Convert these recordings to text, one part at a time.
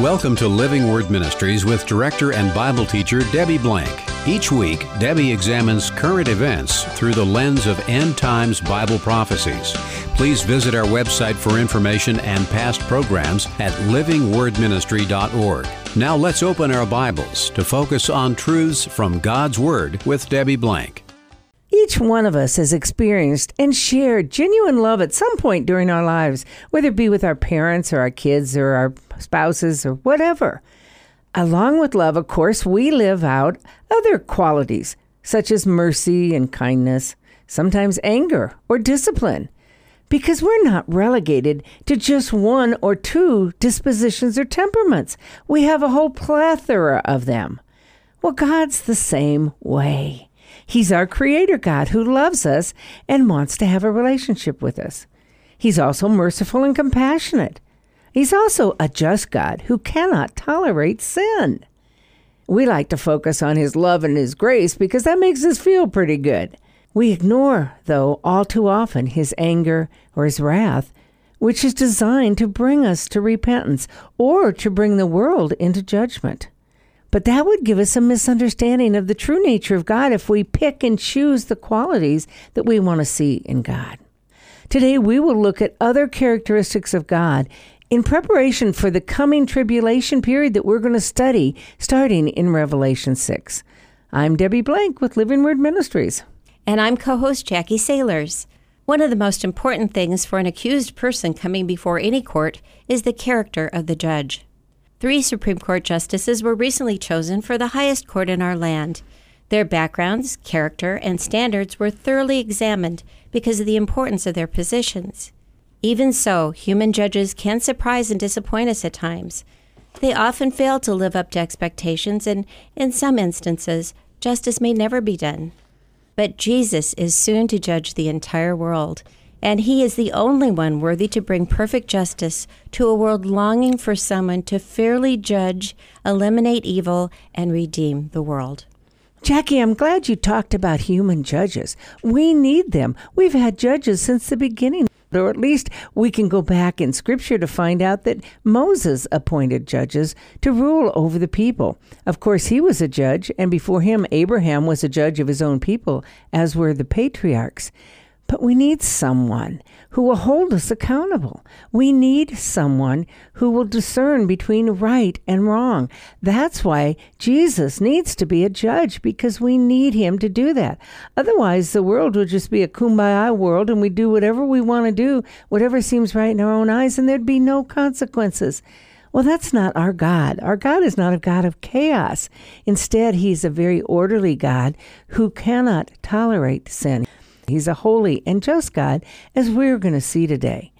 Welcome to Living Word Ministries with director and Bible teacher Debbie Blank. Each week, Debbie examines current events through the lens of end times Bible prophecies. Please visit our website for information and past programs at livingwordministry.org. Now let's open our Bibles to focus on truths from God's Word with Debbie Blank. Each one of us has experienced and shared genuine love at some point during our lives, whether it be with our parents or our kids or our spouses or whatever. Along with love, of course, we live out other qualities such as mercy and kindness, sometimes anger or discipline, because we're not relegated to just one or two dispositions or temperaments. We have a whole plethora of them. Well, God's the same way. He's our creator God who loves us and wants to have a relationship with us. He's also merciful and compassionate. He's also a just God who cannot tolerate sin. We like to focus on his love and his grace because that makes us feel pretty good. We ignore, though, all too often his anger or his wrath, which is designed to bring us to repentance or to bring the world into judgment. But that would give us a misunderstanding of the true nature of God if we pick and choose the qualities that we want to see in God. Today, we will look at other characteristics of God in preparation for the coming tribulation period that we're going to study starting in Revelation 6. I'm Debbie Blank with Living Word Ministries. And I'm co host Jackie Sailors. One of the most important things for an accused person coming before any court is the character of the judge. Three Supreme Court justices were recently chosen for the highest court in our land. Their backgrounds, character, and standards were thoroughly examined because of the importance of their positions. Even so, human judges can surprise and disappoint us at times. They often fail to live up to expectations, and in some instances, justice may never be done. But Jesus is soon to judge the entire world, and he is the only one worthy to bring perfect justice to a world longing for someone to fairly judge, eliminate evil, and redeem the world. Jackie, I'm glad you talked about human judges. We need them. We've had judges since the beginning, or at least we can go back in Scripture to find out that Moses appointed judges to rule over the people. Of course, he was a judge, and before him, Abraham was a judge of his own people, as were the patriarchs. But we need someone who will hold us accountable. We need someone who will discern between right and wrong. That's why Jesus needs to be a judge because we need him to do that. Otherwise, the world would just be a kumbaya world and we do whatever we want to do, whatever seems right in our own eyes, and there'd be no consequences. Well, that's not our God. Our God is not a God of chaos. Instead, He's a very orderly God who cannot tolerate sin. He's a holy and just God, as we're going to see today.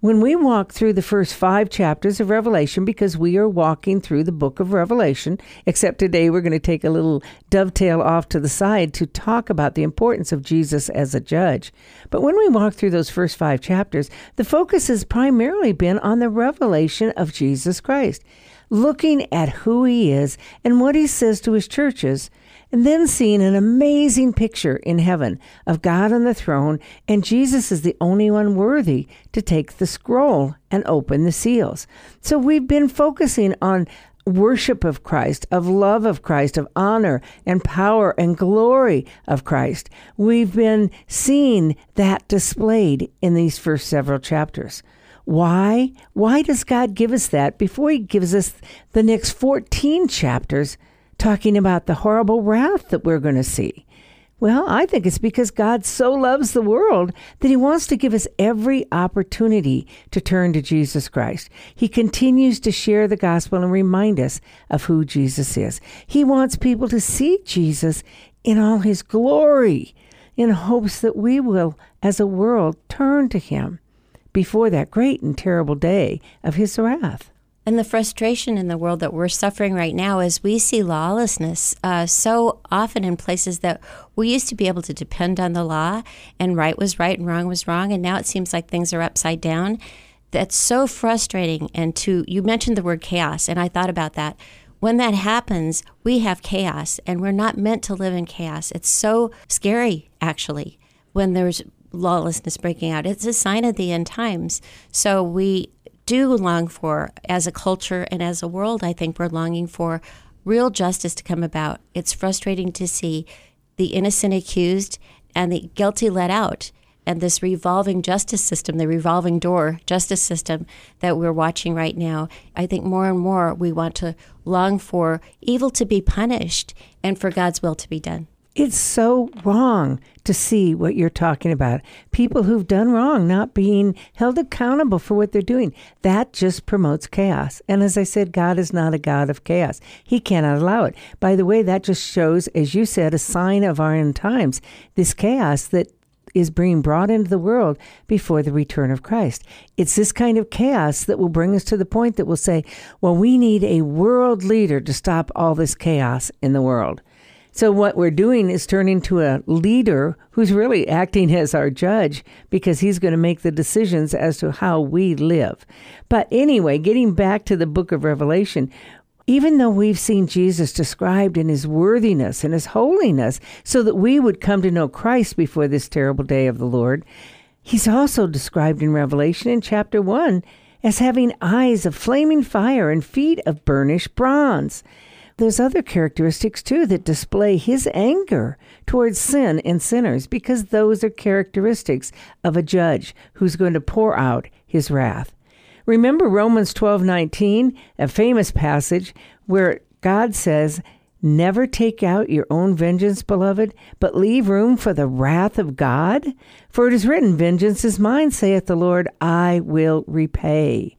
When we walk through the first five chapters of Revelation, because we are walking through the book of Revelation, except today we're going to take a little dovetail off to the side to talk about the importance of Jesus as a judge. But when we walk through those first five chapters, the focus has primarily been on the revelation of Jesus Christ, looking at who he is and what he says to his churches and then seeing an amazing picture in heaven of God on the throne, and Jesus is the only one worthy to take the scroll and open the seals. So we've been focusing on worship of Christ, of love of Christ, of honor and power and glory of Christ. We've been seeing that displayed in these first several chapters. Why? Why does God give us that before He gives us the next 14 chapters talking about the horrible wrath that we're going to see. Well, I think it's because God so loves the world that He wants to give us every opportunity to turn to Jesus Christ. He continues to share the gospel and remind us of who Jesus is. He wants people to see Jesus in all His glory in hopes that we will, as a world, turn to Him before that great and terrible day of His wrath. And the frustration in the world that we're suffering right now is we see lawlessness uh, so often in places that we used to be able to depend on the law and right was right and wrong was wrong. And now it seems like things are upside down. That's so frustrating. And to, you mentioned the word chaos, and I thought about that. When that happens, we have chaos, and we're not meant to live in chaos. It's so scary, actually, when there's lawlessness breaking out. It's a sign of the end times. So we do long for, as a culture and as a world, I think we're longing for real justice to come about. It's frustrating to see the innocent accused and the guilty let out. And this revolving justice system, the revolving door justice system that we're watching right now, I think more and more we want to long for evil to be punished and for God's will to be done. It's so wrong to see what you're talking about. People who've done wrong not being held accountable for what they're doing. That just promotes chaos. And as I said, God is not a God of chaos. He cannot allow it. By the way, that just shows, as you said, a sign of our end times, this chaos that is being brought into the world before the return of Christ. It's this kind of chaos that will bring us to the point that we'll say, well, we need a world leader to stop all this chaos in the world. So what we're doing is turning to a leader who's really acting as our judge because he's going to make the decisions as to how we live. But anyway, getting back to the book of Revelation, even though we've seen Jesus described in his worthiness and his holiness so that we would come to know Christ before this terrible day of the Lord, he's also described in Revelation in chapter 1 as having eyes of flaming fire and feet of burnished bronze there's other characteristics too that display his anger towards sin and sinners because those are characteristics of a judge who's going to pour out his wrath. Remember Romans 12:19, a famous passage where God says, "Never take out your own vengeance, beloved, but leave room for the wrath of God, for it is written, vengeance is mine, saith the Lord, I will repay."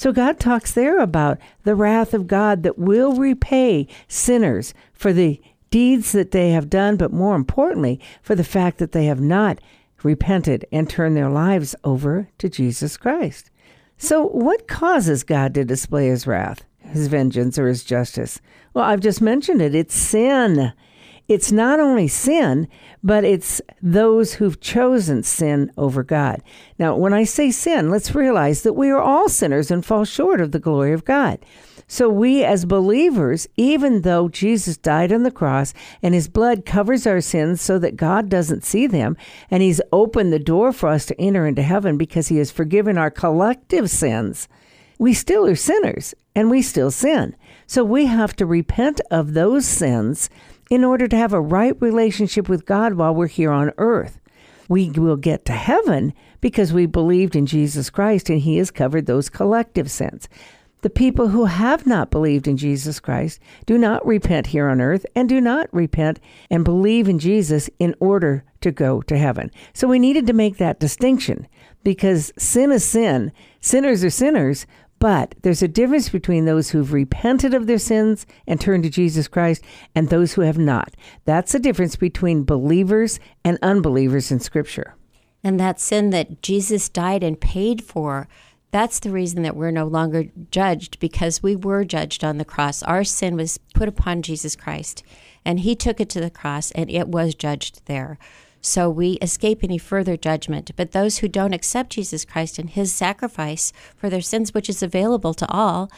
So God talks there about the wrath of God that will repay sinners for the deeds that they have done, but more importantly, for the fact that they have not repented and turned their lives over to Jesus Christ. So, what causes God to display his wrath, his vengeance, or his justice? Well, I've just mentioned it it's sin it's not only sin, but it's those who've chosen sin over God. Now, when I say sin, let's realize that we are all sinners and fall short of the glory of God. So, we as believers, even though Jesus died on the cross and his blood covers our sins so that God doesn't see them, and he's opened the door for us to enter into heaven because he has forgiven our collective sins, we still are sinners and we still sin. So, we have to repent of those sins in order to have a right relationship with God while we're here on earth. We will get to heaven because we believed in Jesus Christ and He has covered those collective sins. The people who have not believed in Jesus Christ do not repent here on earth and do not repent and believe in Jesus in order to go to heaven. So we needed to make that distinction because sin is sin. Sinners are sinners, but there's a difference between those who've repented of their sins and turned to Jesus Christ and those who have not. That's the difference between believers and unbelievers in Scripture. And that sin that Jesus died and paid for, that's the reason that we're no longer judged because we were judged on the cross. Our sin was put upon Jesus Christ, and He took it to the cross, and it was judged there so we escape any further judgment. But those who don't accept Jesus Christ and his sacrifice for their sins, which is available to all,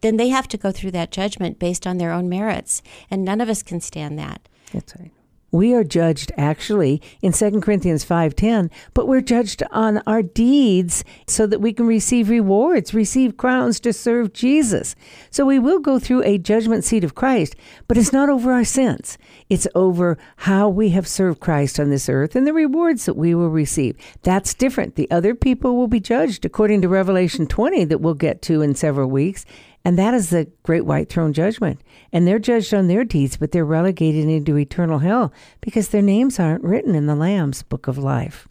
then they have to go through that judgment based on their own merits. And none of us can stand that. That's right we are judged actually in 2 Corinthians 5:10, but we're judged on our deeds so that we can receive rewards, receive crowns to serve Jesus. So we will go through a judgment seat of Christ, but it's not over our sins. It's over how we have served Christ on this earth and the rewards that we will receive. That's different. The other people will be judged according to Revelation 20 that we'll get to in several weeks, and that is the great white throne judgment. And they're judged on their deeds, but they're relegated into eternal hell because their names aren't written in the Lamb's book of life.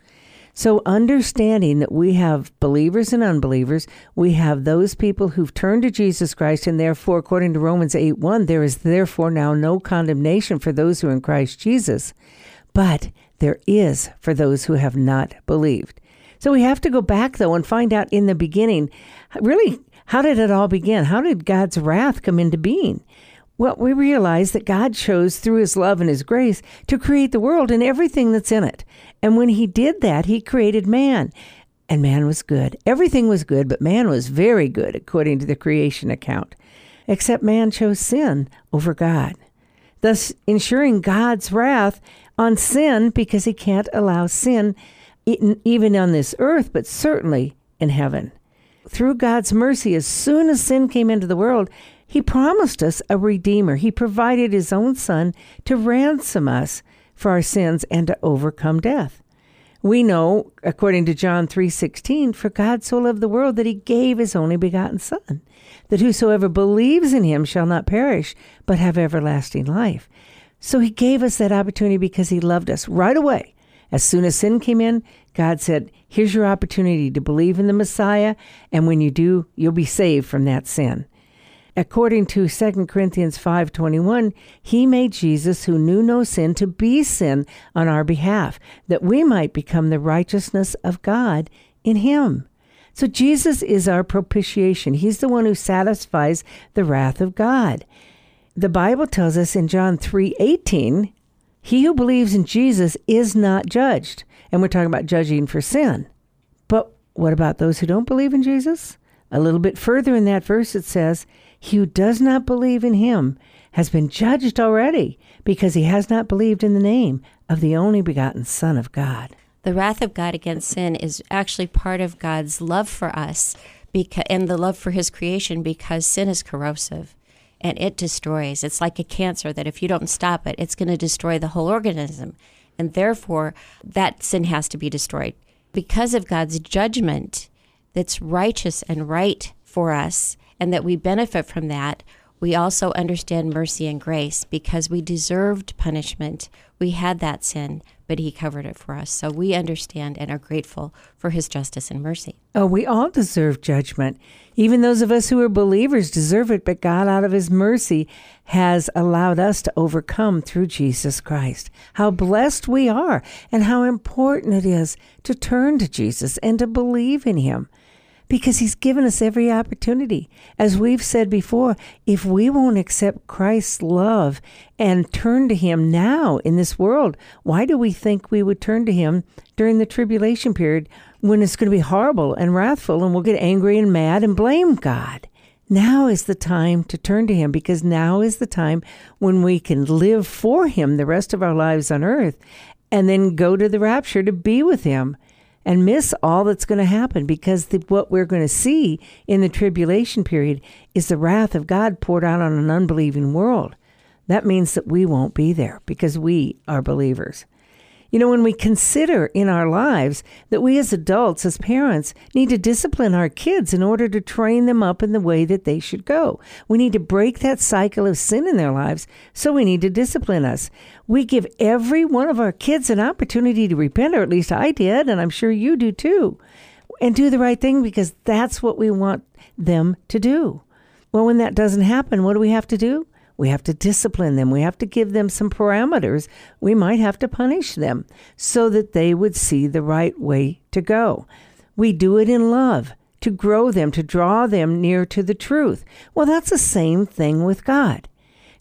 So, understanding that we have believers and unbelievers, we have those people who've turned to Jesus Christ, and therefore, according to Romans 8 1, there is therefore now no condemnation for those who are in Christ Jesus. But there is for those who have not believed. So, we have to go back, though, and find out in the beginning really how did it all begin? How did God's wrath come into being? Well, we realize that God chose through his love and his grace to create the world and everything that's in it. And when he did that, he created man. And man was good. Everything was good, but man was very good according to the creation account. Except man chose sin over God, thus ensuring God's wrath on sin because he can't allow sin even on this earth, but certainly in heaven. Through God's mercy, as soon as sin came into the world, He promised us a Redeemer. He provided His own Son to ransom us for our sins and to overcome death. We know, according to John 3:16, for God so loved the world that he gave his only begotten son, that whosoever believes in him shall not perish, but have everlasting life. So he gave us that opportunity because he loved us right away. As soon as sin came in, God said, Here's your opportunity to believe in the Messiah, and when you do, you'll be saved from that sin. According to 2 Corinthians 5:21, he made Jesus who knew no sin to be sin on our behalf, that we might become the righteousness of God in him. So Jesus is our propitiation. He's the one who satisfies the wrath of God. The Bible tells us in John 3:18, he who believes in Jesus is not judged. And we're talking about judging for sin. But what about those who don't believe in Jesus? A little bit further in that verse it says, he who does not believe in him has been judged already because he has not believed in the name of the only begotten Son of God. The wrath of God against sin is actually part of God's love for us because, and the love for his creation because sin is corrosive and it destroys. It's like a cancer that if you don't stop it, it's going to destroy the whole organism. And therefore, that sin has to be destroyed. Because of God's judgment that's righteous and right for us, and that we benefit from that, we also understand mercy and grace because we deserved punishment. We had that sin, but He covered it for us. So we understand and are grateful for His justice and mercy. Oh, we all deserve judgment. Even those of us who are believers deserve it, but God, out of His mercy, has allowed us to overcome through Jesus Christ. How blessed we are, and how important it is to turn to Jesus and to believe in Him because he's given us every opportunity. As we've said before, if we won't accept Christ's love and turn to him now in this world, why do we think we would turn to him during the tribulation period when it's going to be horrible and wrathful and we'll get angry and mad and blame God? Now is the time to turn to Him because now is the time when we can live for Him the rest of our lives on earth and then go to the rapture to be with Him and miss all that's going to happen because the, what we're going to see in the tribulation period is the wrath of God poured out on an unbelieving world. That means that we won't be there because we are believers. You know, when we consider in our lives that we as adults, as parents, need to discipline our kids in order to train them up in the way that they should go, we need to break that cycle of sin in their lives, so we need to discipline us. We give every one of our kids an opportunity to repent, or at least I did, and I'm sure you do too, and do the right thing because that's what we want them to do. Well, when that doesn't happen, what do we have to do? We have to discipline them. We have to give them some parameters. We might have to punish them so that they would see the right way to go. We do it in love to grow them, to draw them near to the truth. Well, that's the same thing with God.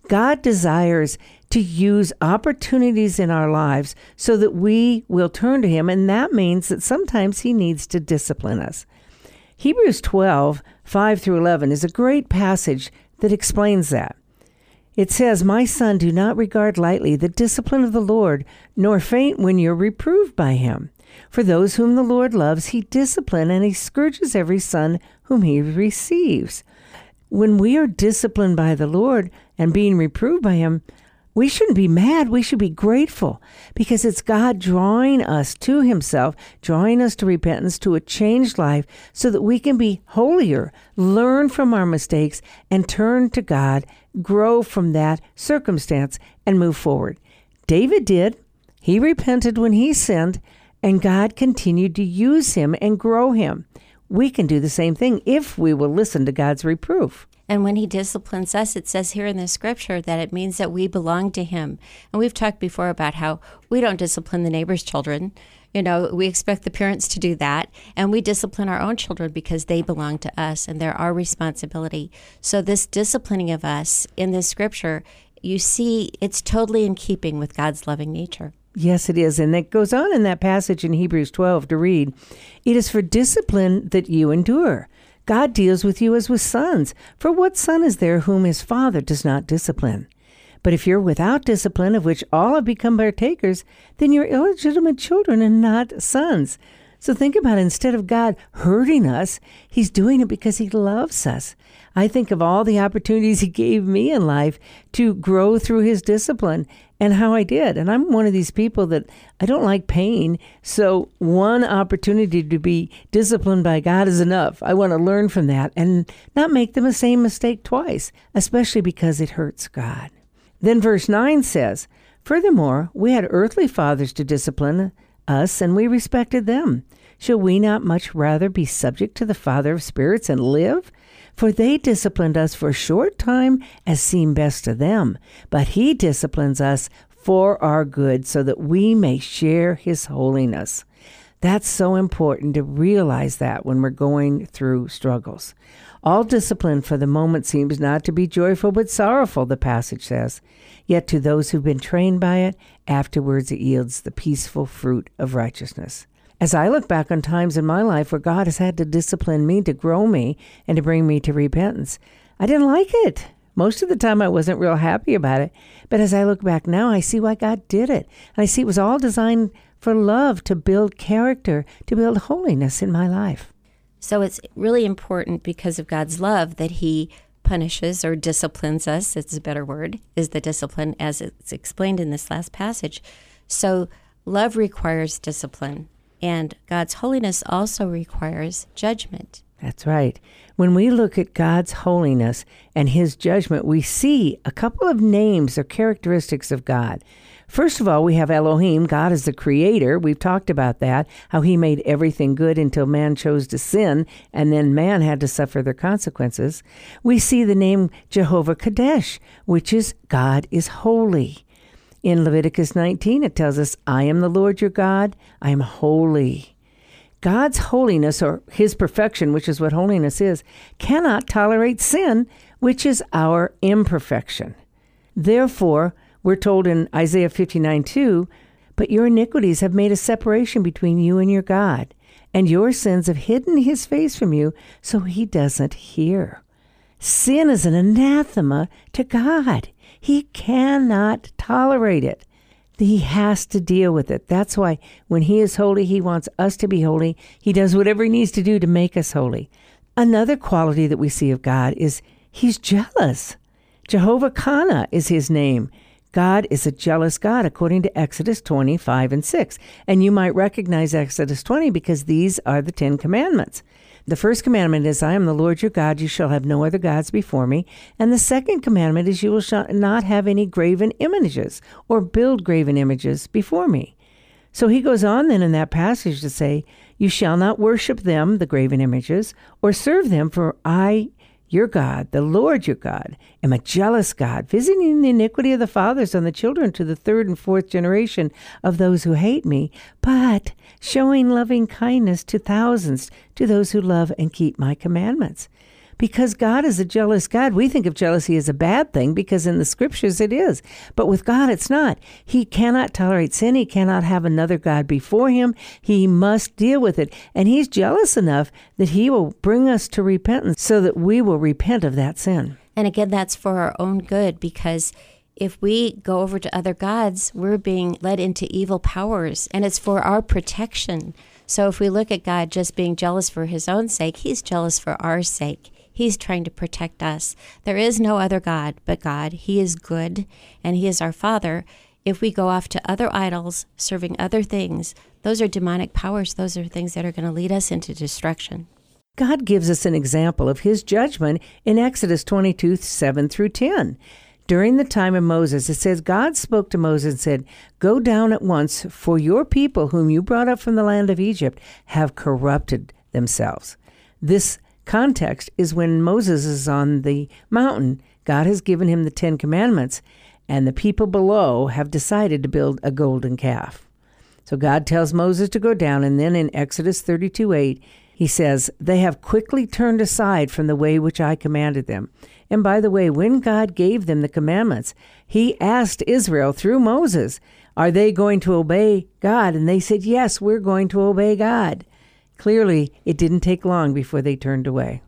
God desires to use opportunities in our lives so that we will turn to Him, and that means that sometimes He needs to discipline us. Hebrews 12, 5 through 11 is a great passage that explains that. It says, My son, do not regard lightly the discipline of the Lord, nor faint when you're reproved by him. For those whom the Lord loves, he disciplines, and he scourges every son whom he receives. When we are disciplined by the Lord and being reproved by him, we shouldn't be mad. We should be grateful because it's God drawing us to Himself, drawing us to repentance, to a changed life, so that we can be holier, learn from our mistakes, and turn to God, grow from that circumstance, and move forward. David did. He repented when he sinned, and God continued to use him and grow him. We can do the same thing if we will listen to God's reproof. And when he disciplines us, it says here in the scripture that it means that we belong to him. And we've talked before about how we don't discipline the neighbor's children. You know, we expect the parents to do that. And we discipline our own children because they belong to us and they're our responsibility. So, this disciplining of us in this scripture, you see, it's totally in keeping with God's loving nature. Yes, it is. And it goes on in that passage in Hebrews 12 to read It is for discipline that you endure. God deals with you as with sons. For what son is there whom his father does not discipline? But if you're without discipline, of which all have become partakers, then you're illegitimate children and not sons. So think about it. Instead of God hurting us, He's doing it because He loves us. I think of all the opportunities He gave me in life to grow through His discipline and how I did. And I'm one of these people that I don't like pain. So one opportunity to be disciplined by God is enough. I want to learn from that and not make the same mistake twice, especially because it hurts God. Then verse 9 says, Furthermore, we had earthly fathers to discipline us, and we respected them. Shall we not much rather be subject to the Father of spirits and live? For they disciplined us for a short time as seemed best to them, but he disciplines us for our good so that we may share his holiness. That's so important to realize that when we're going through struggles. All discipline for the moment seems not to be joyful but sorrowful, the passage says. Yet to those who've been trained by it, afterwards it yields the peaceful fruit of righteousness. As I look back on times in my life where God has had to discipline me to grow me and to bring me to repentance, I didn't like it. Most of the time, I wasn't real happy about it. But as I look back now, I see why God did it. And I see it was all designed for love, to build character, to build holiness in my life. So it's really important because of God's love that He punishes or disciplines us. It's a better word, is the discipline as it's explained in this last passage. So love requires discipline, and God's holiness also requires judgment. That's right. When we look at God's holiness and His judgment, we see a couple of names or characteristics of God. First of all, we have Elohim. God is the creator. We've talked about that, how he made everything good until man chose to sin, and then man had to suffer their consequences. We see the name Jehovah Kadesh, which is God is holy. In Leviticus 19, it tells us, I am the Lord your God, I am holy. God's holiness, or his perfection, which is what holiness is, cannot tolerate sin, which is our imperfection. Therefore, we're told in Isaiah 59 2, but your iniquities have made a separation between you and your God, and your sins have hidden his face from you, so he doesn't hear. Sin is an anathema to God. He cannot tolerate it. He has to deal with it. That's why when He is holy, He wants us to be holy. He does whatever He needs to do to make us holy. Another quality that we see of God is He's jealous. Jehovah Kana is His name. God is a jealous God, according to Exodus 25 and 6. And you might recognize Exodus 20 because these are the Ten Commandments. The first commandment is, I am the Lord your God, you shall have no other gods before me. And the second commandment is, you will not have any graven images or build graven images before me. So he goes on then in that passage to say, You shall not worship them, the graven images, or serve them, for I your God, the Lord your God, am a jealous God, visiting the iniquity of the fathers on the children to the third and fourth generation of those who hate me, but showing loving kindness to thousands, to those who love and keep my commandments because God is a jealous God. We think of jealousy as a bad thing because in the scriptures it is. But with God, it's not. He cannot tolerate sin. He cannot have another God before him. He must deal with it. And he's jealous enough that he will bring us to repentance so that we will repent of that sin. And again, that's for our own good because if we go over to other gods, we're being led into evil powers and it's for our protection. So if we look at God just being jealous for his own sake, he's jealous for our sake. He's trying to protect us. There is no other God but God. He is good and He is our Father. If we go off to other idols, serving other things, those are demonic powers. Those are things that are going to lead us into destruction. God gives us an example of His judgment in Exodus 22 7 through 10. During the time of Moses, it says, God spoke to Moses and said, Go down at once, for your people, whom you brought up from the land of Egypt, have corrupted themselves. This context is when Moses is on the mountain. God has given him the Ten Commandments, and the people below have decided to build a golden calf. So God tells Moses to go down, and then in Exodus 32 8, he says, They have quickly turned aside from the way which I commanded them. And by the way, when God gave them the commandments, he asked Israel through Moses, Are they going to obey God? And they said, Yes, we're going to obey God. Clearly, it didn't take long before they turned away.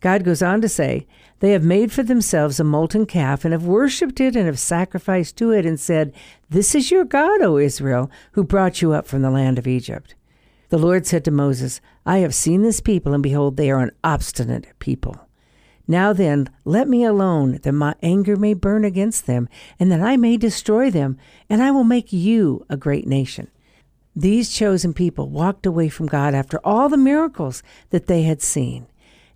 God goes on to say, They have made for themselves a molten calf and have worshipped it and have sacrificed to it and said, This is your God, O Israel, who brought you up from the land of Egypt. The Lord said to Moses, I have seen this people, and behold, they are an obstinate people. Now then, let me alone, that my anger may burn against them, and that I may destroy them, and I will make you a great nation. These chosen people walked away from God after all the miracles that they had seen.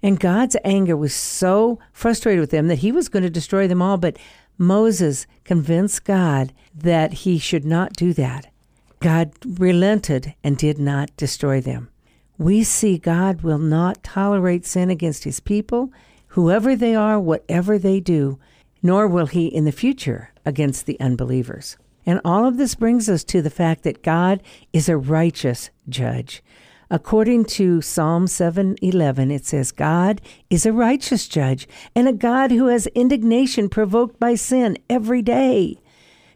And God's anger was so frustrated with them that he was going to destroy them all. But Moses convinced God that he should not do that. God relented and did not destroy them. We see God will not tolerate sin against his people whoever they are, whatever they do, nor will he in the future against the unbelievers. And all of this brings us to the fact that God is a righteous judge. According to Psalm 7:11 it says God is a righteous judge and a God who has indignation provoked by sin every day.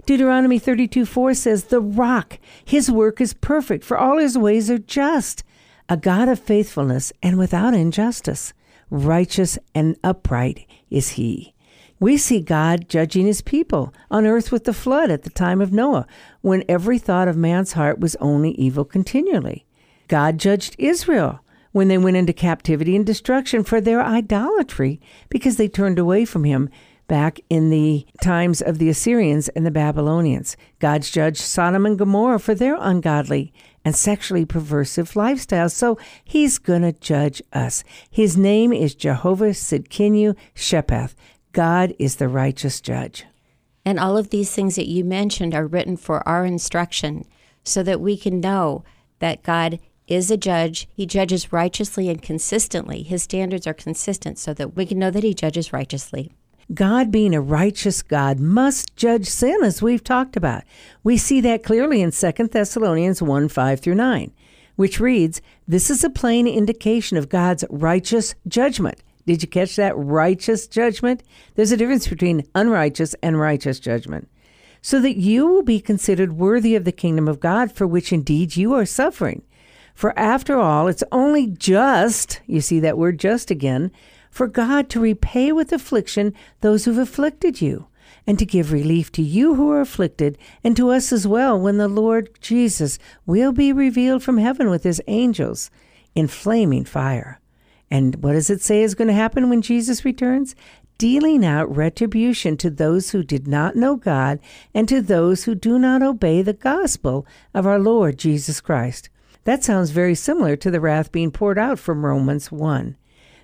Deuteronomy 32:4 says the rock his work is perfect for all his ways are just, a God of faithfulness and without injustice righteous and upright is he. We see God judging his people on earth with the flood at the time of Noah, when every thought of man's heart was only evil continually. God judged Israel when they went into captivity and destruction for their idolatry because they turned away from him back in the times of the Assyrians and the Babylonians. God's judged Sodom and Gomorrah for their ungodly and sexually perversive lifestyles. So he's going to judge us. His name is Jehovah Sidkinu Shepheth. God is the righteous judge. And all of these things that you mentioned are written for our instruction so that we can know that God is a judge. He judges righteously and consistently. His standards are consistent so that we can know that he judges righteously. God, being a righteous God, must judge sin, as we've talked about. We see that clearly in 2 Thessalonians 1 5 through 9, which reads, This is a plain indication of God's righteous judgment. Did you catch that? Righteous judgment? There's a difference between unrighteous and righteous judgment. So that you will be considered worthy of the kingdom of God, for which indeed you are suffering. For after all, it's only just, you see that word just again, for God to repay with affliction those who've afflicted you, and to give relief to you who are afflicted, and to us as well, when the Lord Jesus will be revealed from heaven with his angels in flaming fire. And what does it say is going to happen when Jesus returns? Dealing out retribution to those who did not know God and to those who do not obey the gospel of our Lord Jesus Christ. That sounds very similar to the wrath being poured out from Romans 1.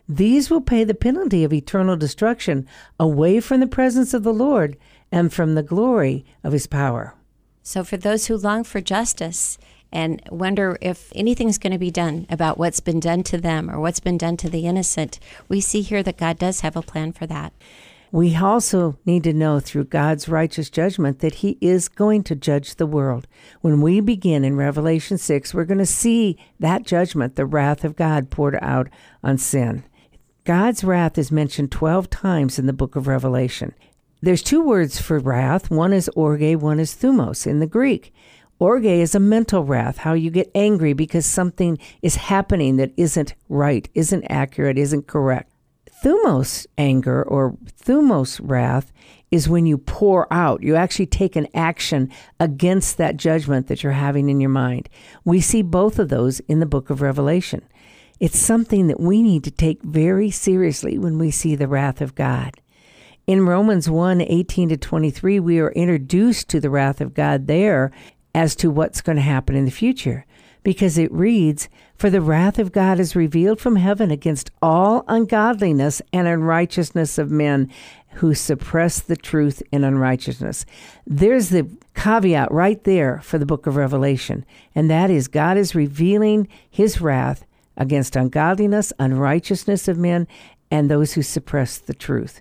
These will pay the penalty of eternal destruction away from the presence of the Lord and from the glory of his power. So, for those who long for justice and wonder if anything's going to be done about what's been done to them or what's been done to the innocent, we see here that God does have a plan for that. We also need to know through God's righteous judgment that He is going to judge the world. When we begin in Revelation 6, we're going to see that judgment, the wrath of God poured out on sin. God's wrath is mentioned 12 times in the book of Revelation. There's two words for wrath. One is orge, one is thumos in the Greek. Orge is a mental wrath, how you get angry because something is happening that isn't right, isn't accurate, isn't correct. Thumos anger or thumos wrath is when you pour out. You actually take an action against that judgment that you're having in your mind. We see both of those in the book of Revelation. It's something that we need to take very seriously when we see the wrath of God. In Romans 1 18 to 23, we are introduced to the wrath of God there as to what's going to happen in the future, because it reads, For the wrath of God is revealed from heaven against all ungodliness and unrighteousness of men who suppress the truth in unrighteousness. There's the caveat right there for the book of Revelation, and that is God is revealing his wrath against ungodliness, unrighteousness of men, and those who suppress the truth.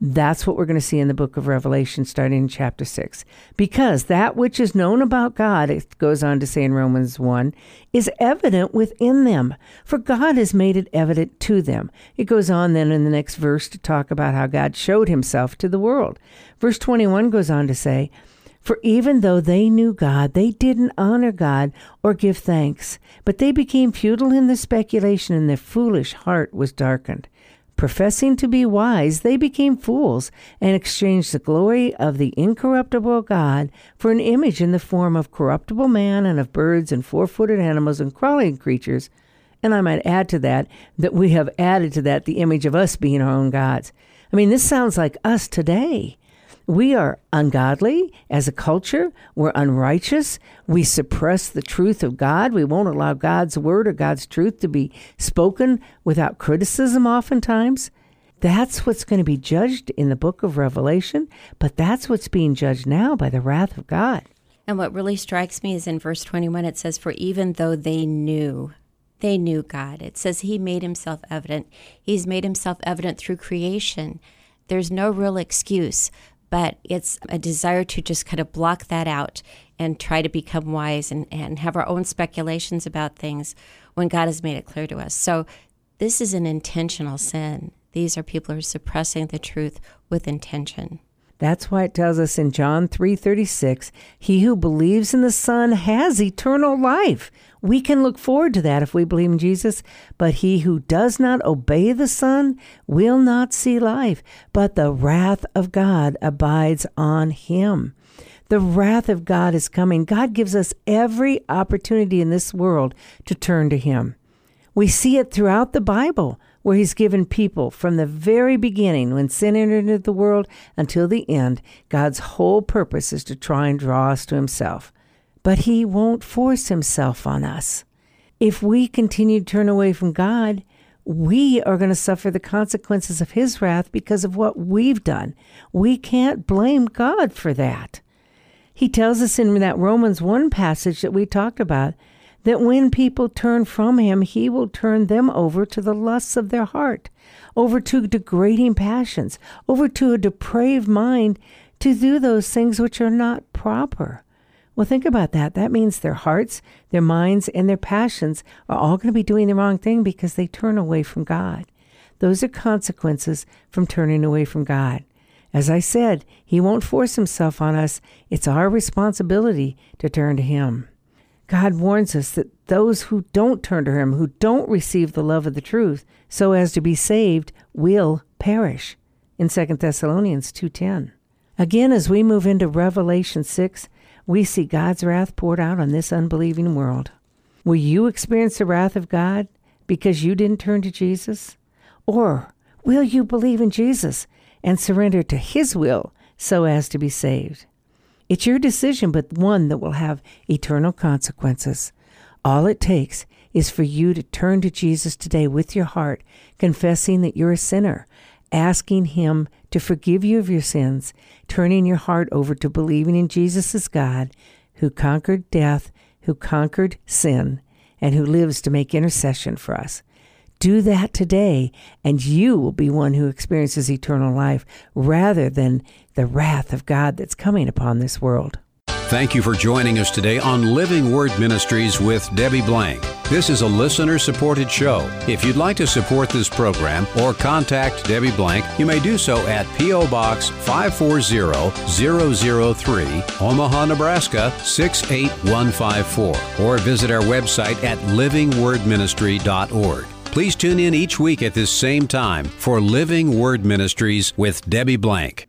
That's what we're going to see in the book of Revelation, starting in chapter 6. Because that which is known about God, it goes on to say in Romans 1, is evident within them, for God has made it evident to them. It goes on then in the next verse to talk about how God showed himself to the world. Verse 21 goes on to say, for even though they knew God, they didn't honor God or give thanks, but they became futile in their speculation and their foolish heart was darkened. Professing to be wise, they became fools and exchanged the glory of the incorruptible God for an image in the form of corruptible man and of birds and four footed animals and crawling creatures. And I might add to that that we have added to that the image of us being our own gods. I mean, this sounds like us today. We are ungodly as a culture. We're unrighteous. We suppress the truth of God. We won't allow God's word or God's truth to be spoken without criticism, oftentimes. That's what's going to be judged in the book of Revelation, but that's what's being judged now by the wrath of God. And what really strikes me is in verse 21, it says, For even though they knew, they knew God. It says He made Himself evident. He's made Himself evident through creation. There's no real excuse but it's a desire to just kind of block that out and try to become wise and, and have our own speculations about things when God has made it clear to us. So this is an intentional sin. These are people who are suppressing the truth with intention. That's why it tells us in John 3:36, he who believes in the Son has eternal life. We can look forward to that if we believe in Jesus, but he who does not obey the Son will not see life, but the wrath of God abides on him. The wrath of God is coming. God gives us every opportunity in this world to turn to him. We see it throughout the Bible where he's given people from the very beginning, when sin entered into the world, until the end, God's whole purpose is to try and draw us to himself. But he won't force himself on us. If we continue to turn away from God, we are going to suffer the consequences of his wrath because of what we've done. We can't blame God for that. He tells us in that Romans 1 passage that we talked about that when people turn from him, he will turn them over to the lusts of their heart, over to degrading passions, over to a depraved mind to do those things which are not proper. Well, think about that. That means their hearts, their minds, and their passions are all going to be doing the wrong thing because they turn away from God. Those are consequences from turning away from God. As I said, He won't force Himself on us. It's our responsibility to turn to Him. God warns us that those who don't turn to him, who don't receive the love of the truth, so as to be saved, will perish. In 2 Thessalonians 2:10. Again, as we move into Revelation 6, we see God's wrath poured out on this unbelieving world. Will you experience the wrath of God because you didn't turn to Jesus? Or will you believe in Jesus and surrender to his will so as to be saved? It's your decision, but one that will have eternal consequences. All it takes is for you to turn to Jesus today with your heart, confessing that you're a sinner, asking Him to forgive you of your sins, turning your heart over to believing in Jesus as God, who conquered death, who conquered sin, and who lives to make intercession for us. Do that today, and you will be one who experiences eternal life rather than the wrath of God that's coming upon this world. Thank you for joining us today on Living Word Ministries with Debbie Blank. This is a listener supported show. If you'd like to support this program or contact Debbie Blank, you may do so at P.O. Box 540003, Omaha, Nebraska 68154, or visit our website at livingwordministry.org. Please tune in each week at this same time for Living Word Ministries with Debbie Blank.